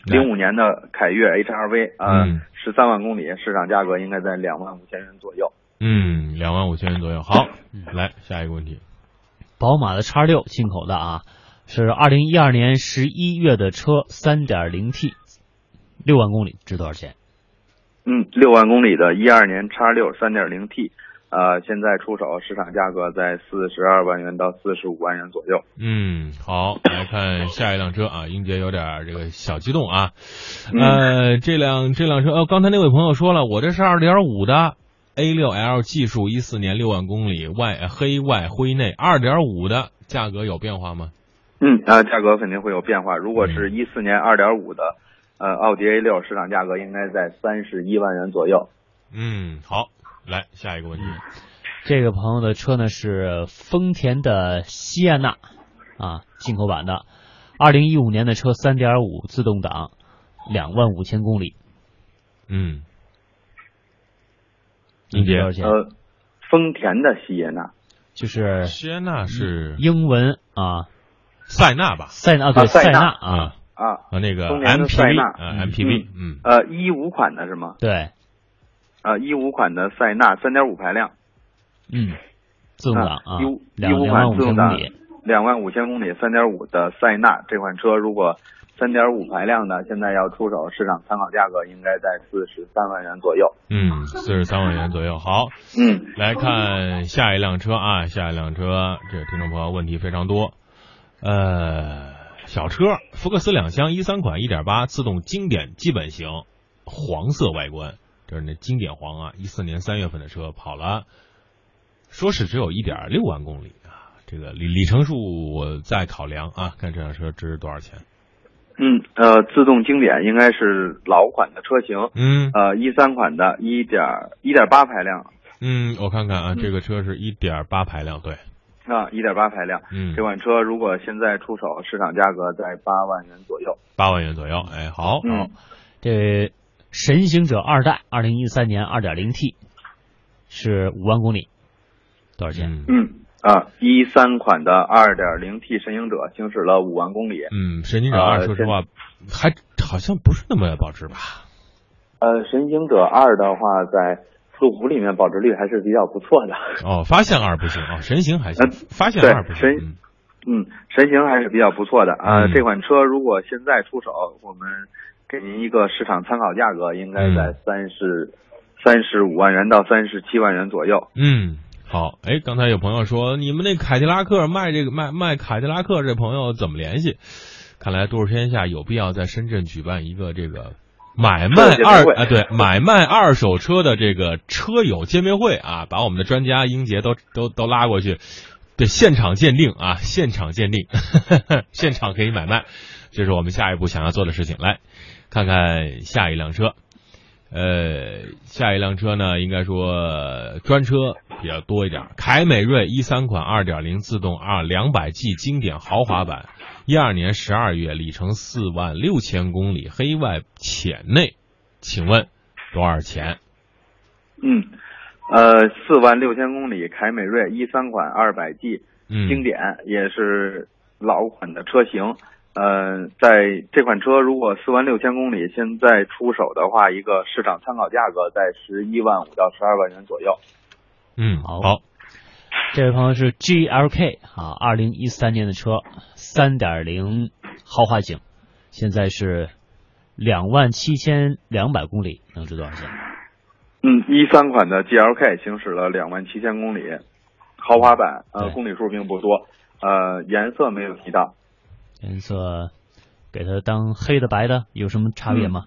零五年的凯越 HRV 啊，十三万公里，市场价格应该在两万五千元左右。嗯，两万五千元左右。好，来下一个问题，宝马的叉六进口的啊，是二零一二年十一月的车，三点零 T，六万公里，值多少钱？嗯，六万公里的一二年叉六三点零 T。呃，现在出手市场价格在四十二万元到四十五万元左右。嗯，好，来看下一辆车啊，英杰有点这个小激动啊。呃，这辆这辆车，呃，刚才那位朋友说了，我这是二点五的 A 六 L 技术，一四年六万公里，外黑外灰内，二点五的价格有变化吗？嗯，啊，价格肯定会有变化。如果是一四年二点五的，呃，奥迪 A 六市场价格应该在三十一万元左右。嗯，好。来下一个问题，这个朋友的车呢是丰田的西安纳啊，进口版的，二零一五年的车，三点五自动挡，两万五千公里。嗯，你多少钱？呃，丰田的西耶纳，就是西安纳是英文啊，塞纳吧？塞纳对，塞纳。啊。啊，和那个 MPV 啊 MPV，嗯，呃，一五款的是吗？对。呃，一五款的塞纳三点五排量，嗯，自动挡啊，一一五款自动挡，两万五千公里，三点五的塞纳这款车，如果三点五排量的，现在要出手，市场参考价格应该在四十三万元左右。嗯，四十三万元左右。好，嗯，来看下一辆车啊，下一辆车，这个听众朋友问题非常多。呃，小车，福克斯两厢一三款一点八自动经典基本型，黄色外观。就是那经典黄啊，一四年三月份的车跑了，说是只有一点六万公里啊，这个里里程数我再考量啊，看这辆车值多少钱。嗯，呃，自动经典应该是老款的车型，嗯，呃，一三款的一点一点八排量。嗯，我看看啊，这个车是一点八排量，对。啊，一点八排量，嗯，这款车如果现在出手，市场价格在八万元左右。八万元左右，哎，好，嗯，这。神行者二代，二零一三年二点零 T，是五万公里，多少钱？嗯啊，一三款的二点零 T 神行者行驶了五万公里。嗯，神行者二，说实话，还好像不是那么保值吧？呃，神行者二的话，在路虎里面保值率还是比较不错的。哦，发现二不行啊，神行还行，发现二不行。神，嗯，神行还是比较不错的啊。这款车如果现在出手，我们。给您一个市场参考价格，应该在三十三十五万元到三十七万元左右。嗯，好，哎，刚才有朋友说你们那凯迪拉克卖这个卖卖凯迪拉克这朋友怎么联系？看来都市天下有必要在深圳举办一个这个买卖二啊对买卖二手车的这个车友见面会啊，把我们的专家英杰都都都拉过去，对现场鉴定啊，现场鉴定，现场可以买卖，这是我们下一步想要做的事情。来。看看下一辆车，呃，下一辆车呢，应该说专车比较多一点。凯美瑞一三款二点零自动二两百 G 经典豪华版，一二年十二月，里程四万六千公里，黑外浅内，请问多少钱？嗯，呃，四万六千公里，凯美瑞一三款二百 G 经典，也是老款的车型。呃，在这款车如果四万六千公里，现在出手的话，一个市场参考价格在十一万五到十二万元左右。嗯，好。这位朋友是 G L K 啊，二零一三年的车，三点零豪华型，现在是两万七千两百公里，能值多少钱？嗯，一三款的 G L K 行驶了两万七千公里，豪华版，呃，公里数并不多，呃，颜色没有提到。颜色给它当黑的白的有什么差别吗？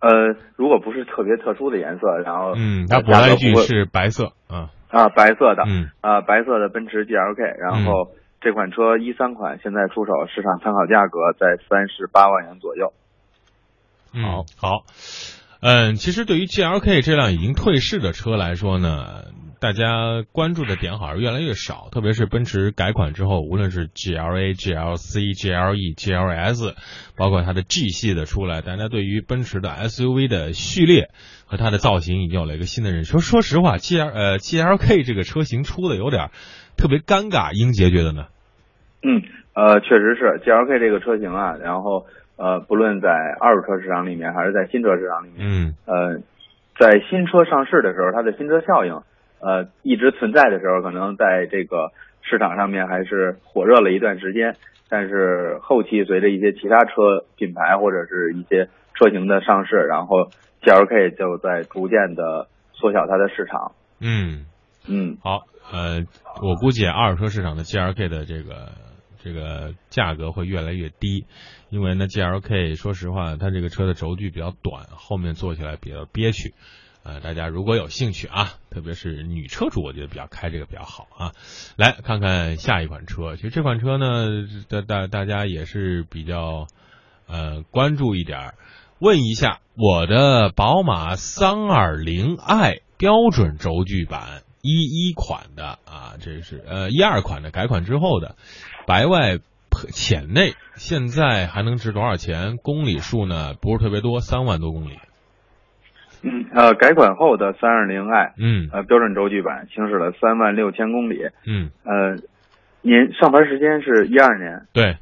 呃，如果不是特别特殊的颜色，然后嗯，它补了一句是白色，啊啊，白色的，嗯，啊，白色的奔驰 GLK，然后这款车一三款现在出手，市场参考价格在三十八万元左右。好，好，嗯，其实对于 GLK 这辆已经退市的车来说呢，大家关注的点好像越来越少，特别是奔驰改款之后，无论是 GLA、GLC、GLE、GLS，包括它的 G 系的出来，大家对于奔驰的 SUV 的序列和它的造型已经有了一个新的认识。说实话，GL 呃 GLK 这个车型出的有点特别尴尬，英杰觉得呢？嗯，呃，确实是 GLK 这个车型啊，然后。呃，不论在二手车市场里面，还是在新车市场里面，嗯，呃，在新车上市的时候，它的新车效应，呃，一直存在的时候，可能在这个市场上面还是火热了一段时间。但是后期随着一些其他车品牌或者是一些车型的上市，然后 G L K 就在逐渐的缩小它的市场。嗯嗯，好，呃，我估计二手车市场的 G L K 的这个这个价格会越来越低。因为呢，G L K 说实话，它这个车的轴距比较短，后面坐起来比较憋屈。呃，大家如果有兴趣啊，特别是女车主，我觉得比较开这个比较好啊。来看看下一款车，其实这款车呢，大大大家也是比较呃关注一点。问一下，我的宝马三二零 i 标准轴距版一一款的啊，这是呃一二款的改款之后的白外。浅内现在还能值多少钱？公里数呢？不是特别多，三万多公里。嗯，呃，改款后的三二零 i，嗯，呃，标准轴距版行驶了三万六千公里。嗯，呃，您上牌时间是一二年。对。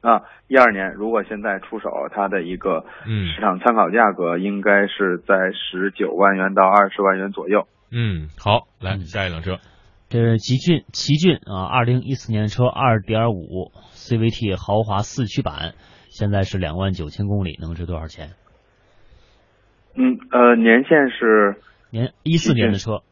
啊，一二年，如果现在出手，它的一个市场参考价格应该是在十九万元到二十万元左右。嗯，好，来下一辆车。这是奇骏，奇骏啊，二零一四年车，二点五 CVT 豪华四驱版，现在是两万九千公里，能值多少钱？嗯，呃，年限是年一四年的车，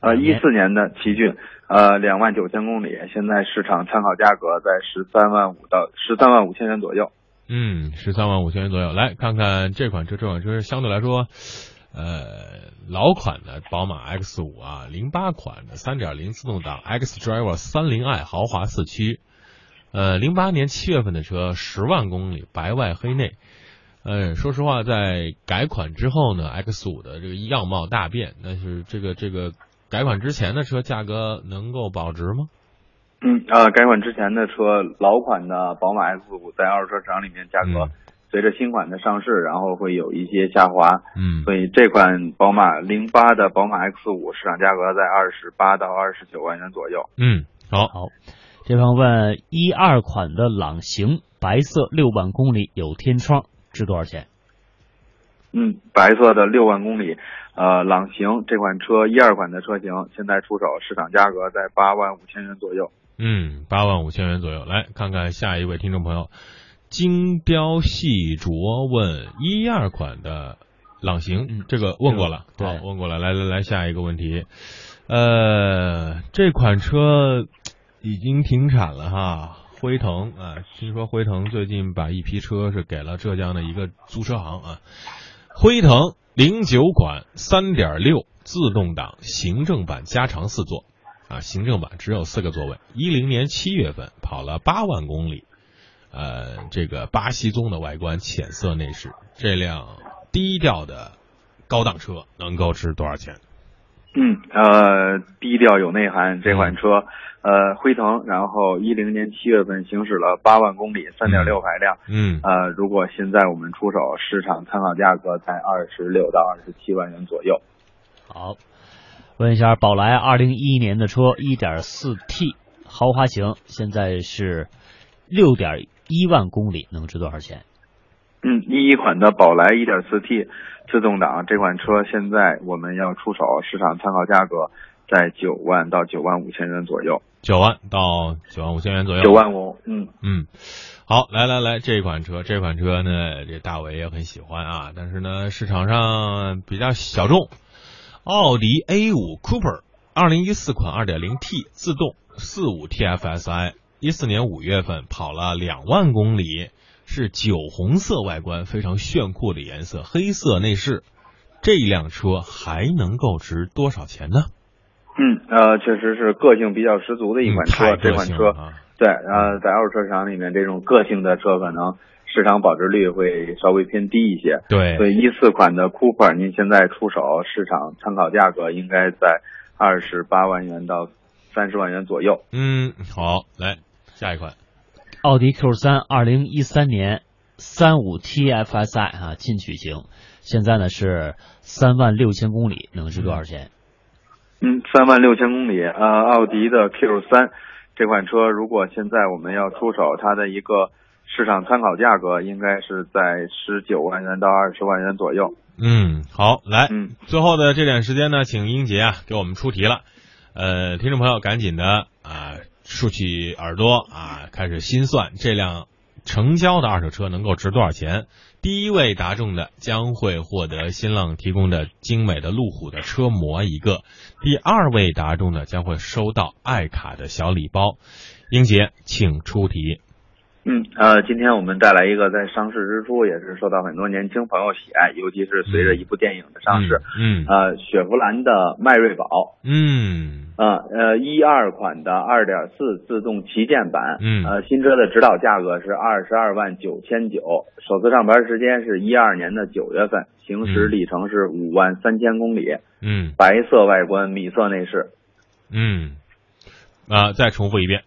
呃，一四年的奇骏，呃，两万九千公里，现在市场参考价格在十三万五到十三万五千元左右。嗯，十三万五千元左右，来看看这款车，这款车相对来说。呃，老款的宝马 X 五啊，零八款的三点零自动挡 X Driver 三零 i 豪华四驱，呃，零八年七月份的车，十万公里，白外黑内。呃，说实话，在改款之后呢，X 五的这个样貌大变，但是这个这个改款之前的车价格能够保值吗？嗯，呃，改款之前的车，老款的宝马 X 五在二手车市场里面价格。随着新款的上市，然后会有一些下滑，嗯，所以这款宝马零八的宝马 X 五市场价格在二十八到二十九万元左右。嗯，好，好，这方问一二款的朗行白色六万公里有天窗值多少钱？嗯，白色的六万公里，呃，朗行这款车一二款的车型现在出手市场价格在八万五千元左右。嗯，八万五千元左右，来看看下一位听众朋友。精雕细琢问一二款的朗行，这个问过了，对，问过了。来来来，下一个问题，呃，这款车已经停产了哈。辉腾啊，听说辉腾最近把一批车是给了浙江的一个租车行啊。辉腾零九款三点六自动挡行政版加长四座啊，行政版只有四个座位，一零年七月份跑了八万公里。呃，这个巴西棕的外观，浅色内饰，这辆低调的高档车能够值多少钱？嗯，呃，低调有内涵，这款车，呃，辉腾，然后一零年七月份行驶了八万公里，三点六排量，嗯，呃，如果现在我们出手，市场参考价格在二十六到二十七万元左右。好，问一下，宝来二零一一年的车，一点四 T 豪华型，现在是六点。一万公里能值多少钱？嗯，一一款的宝来一点四 T 自动挡这款车，现在我们要出手，市场参考价格在九万到九万五千元左右。九万到九万五千元左右。九万五，嗯嗯，好，来来来，这款车，这款车呢，这大伟也很喜欢啊，但是呢，市场上比较小众。奥迪 A 五 Cooper，二零一四款二点零 T 自动四五 TFSI。一四年五月份跑了两万公里，是酒红色外观，非常炫酷的颜色，黑色内饰，这辆车还能够值多少钱呢？嗯，呃，确实是个性比较十足的一款车。嗯、这款车，啊、对，呃，在二手车市场里面，这种个性的车可能市场保值率会稍微偏低一些。对，所以一四款的 Cooper，您现在出手市场参考价格应该在二十八万元到三十万元左右。嗯，好，来下一款，奥迪 Q 三，二零一三年三五 TFSI 啊，进取型，现在呢是三万六千公里，能值多少钱？嗯，三万六千公里，啊，奥迪的 Q 三这款车，如果现在我们要出手，它的一个市场参考价格应该是在十九万元到二十万元左右。嗯，好，来，嗯，最后的这点时间呢，请英杰啊给我们出题了。呃，听众朋友赶紧的啊，竖起耳朵啊，开始心算这辆成交的二手车能够值多少钱。第一位答中的将会获得新浪提供的精美的路虎的车模一个，第二位答中的将会收到爱卡的小礼包。英杰，请出题。嗯，呃，今天我们带来一个在上市之初也是受到很多年轻朋友喜爱，尤其是随着一部电影的上市，嗯，嗯。呃，雪佛兰的迈锐宝，嗯，呃呃，一二款的二点四自动旗舰版，嗯，呃，新车的指导价格是二十二万九千九，首次上牌时间是一二年的九月份，行驶里程是五万三千公里，嗯，白色外观，米色内饰，嗯，啊，再重复一遍，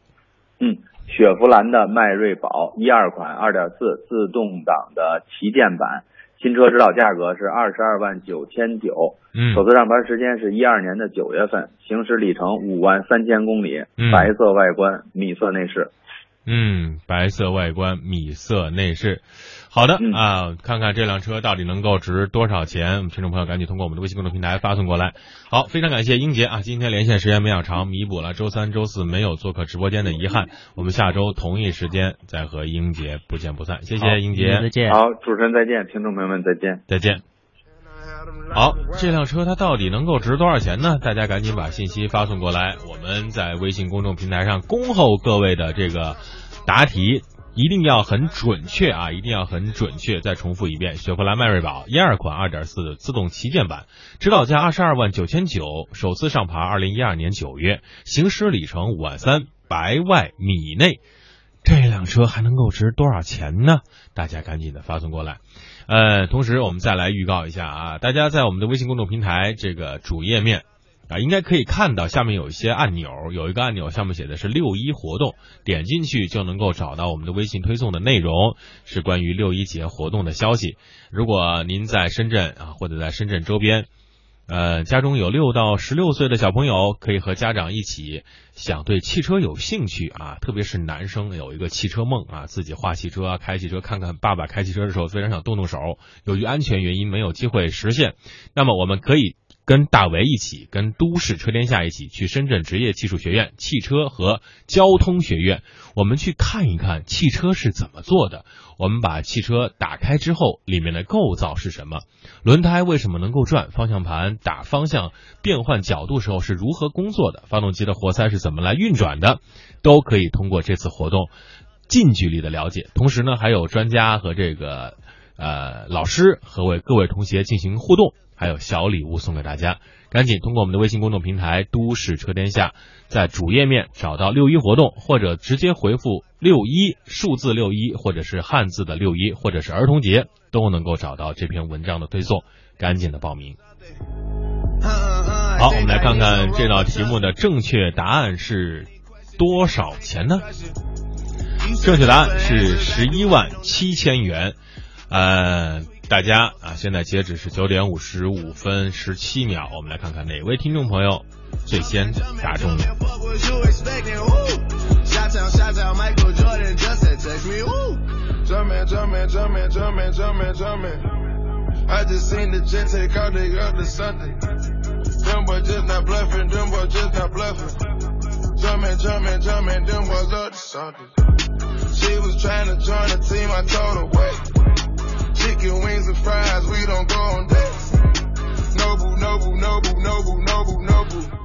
嗯。雪佛兰的迈锐宝一二款二点四自动挡的旗舰版，新车指导价格是二十二万九千九，嗯，首次上牌时间是一二年的九月份，行驶里程五万三千公里，嗯、白色外观，米色内饰，嗯，白色外观，米色内饰。好的、嗯、啊，看看这辆车到底能够值多少钱？我们听众朋友赶紧通过我们的微信公众平台发送过来。好，非常感谢英杰啊，今天连线时间比较长，弥补了周三、周四没有做客直播间的遗憾。我们下周同一时间再和英杰不见不散。谢谢英杰，再见。好，主持人再见，听众朋友们再见，再见。好，这辆车它到底能够值多少钱呢？大家赶紧把信息发送过来，我们在微信公众平台上恭候各位的这个答题。一定要很准确啊！一定要很准确。再重复一遍：雪佛兰迈锐宝一二款二点四自动旗舰版，指导价二十二万九千九，首次上牌二零一二年九月，行驶里程五万三，白外米内。这辆车还能够值多少钱呢？大家赶紧的发送过来。呃，同时我们再来预告一下啊，大家在我们的微信公众平台这个主页面。啊，应该可以看到下面有一些按钮，有一个按钮上面写的是六一活动，点进去就能够找到我们的微信推送的内容，是关于六一节活动的消息。如果您在深圳啊，或者在深圳周边，呃，家中有六到十六岁的小朋友，可以和家长一起，想对汽车有兴趣啊，特别是男生有一个汽车梦啊，自己画汽车啊，开汽车，看看爸爸开汽车的时候非常想动动手，由于安全原因没有机会实现，那么我们可以。跟大为一起，跟都市车天下一起去深圳职业技术学院汽车和交通学院，我们去看一看汽车是怎么做的。我们把汽车打开之后，里面的构造是什么？轮胎为什么能够转？方向盘打方向变换角度时候是如何工作的？发动机的活塞是怎么来运转的？都可以通过这次活动近距离的了解。同时呢，还有专家和这个呃老师和为各位同学进行互动。还有小礼物送给大家，赶紧通过我们的微信公众平台“都市车天下”在主页面找到六一活动，或者直接回复六一数字六一，或者是汉字的六一，或者是儿童节，都能够找到这篇文章的推送，赶紧的报名。好，我们来看看这道题目的正确答案是多少钱呢？正确答案是十一万七千元，呃。大家啊，现在截止是九点五十五分十七秒，我们来看看哪位听众朋友最先答中。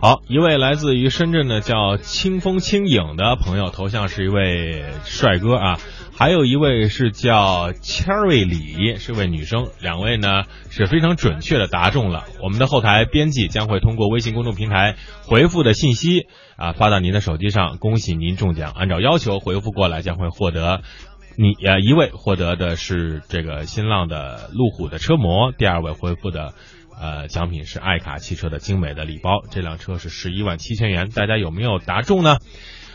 好，一位来自于深圳的叫清风轻影的朋友，头像是一位帅哥啊。还有一位是叫 Cherry 李，是位女生。两位呢是非常准确的答中了。我们的后台编辑将会通过微信公众平台回复的信息啊发到您的手机上，恭喜您中奖。按照要求回复过来，将会获得你呃一位获得的是这个新浪的路虎的车模，第二位回复的。呃，奖品是爱卡汽车的精美的礼包，这辆车是十一万七千元，大家有没有答中呢？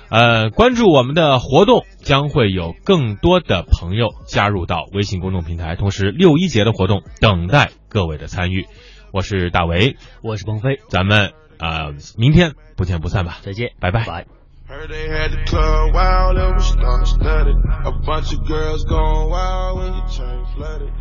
呃，关注我们的活动，将会有更多的朋友加入到微信公众平台，同时六一节的活动等待各位的参与。我是大为，我是鹏飞，咱们呃明天不见不散吧，再见，拜拜。拜。Heard they had the club wild, it was star-studded. A bunch of girls going wild when your chain flooded.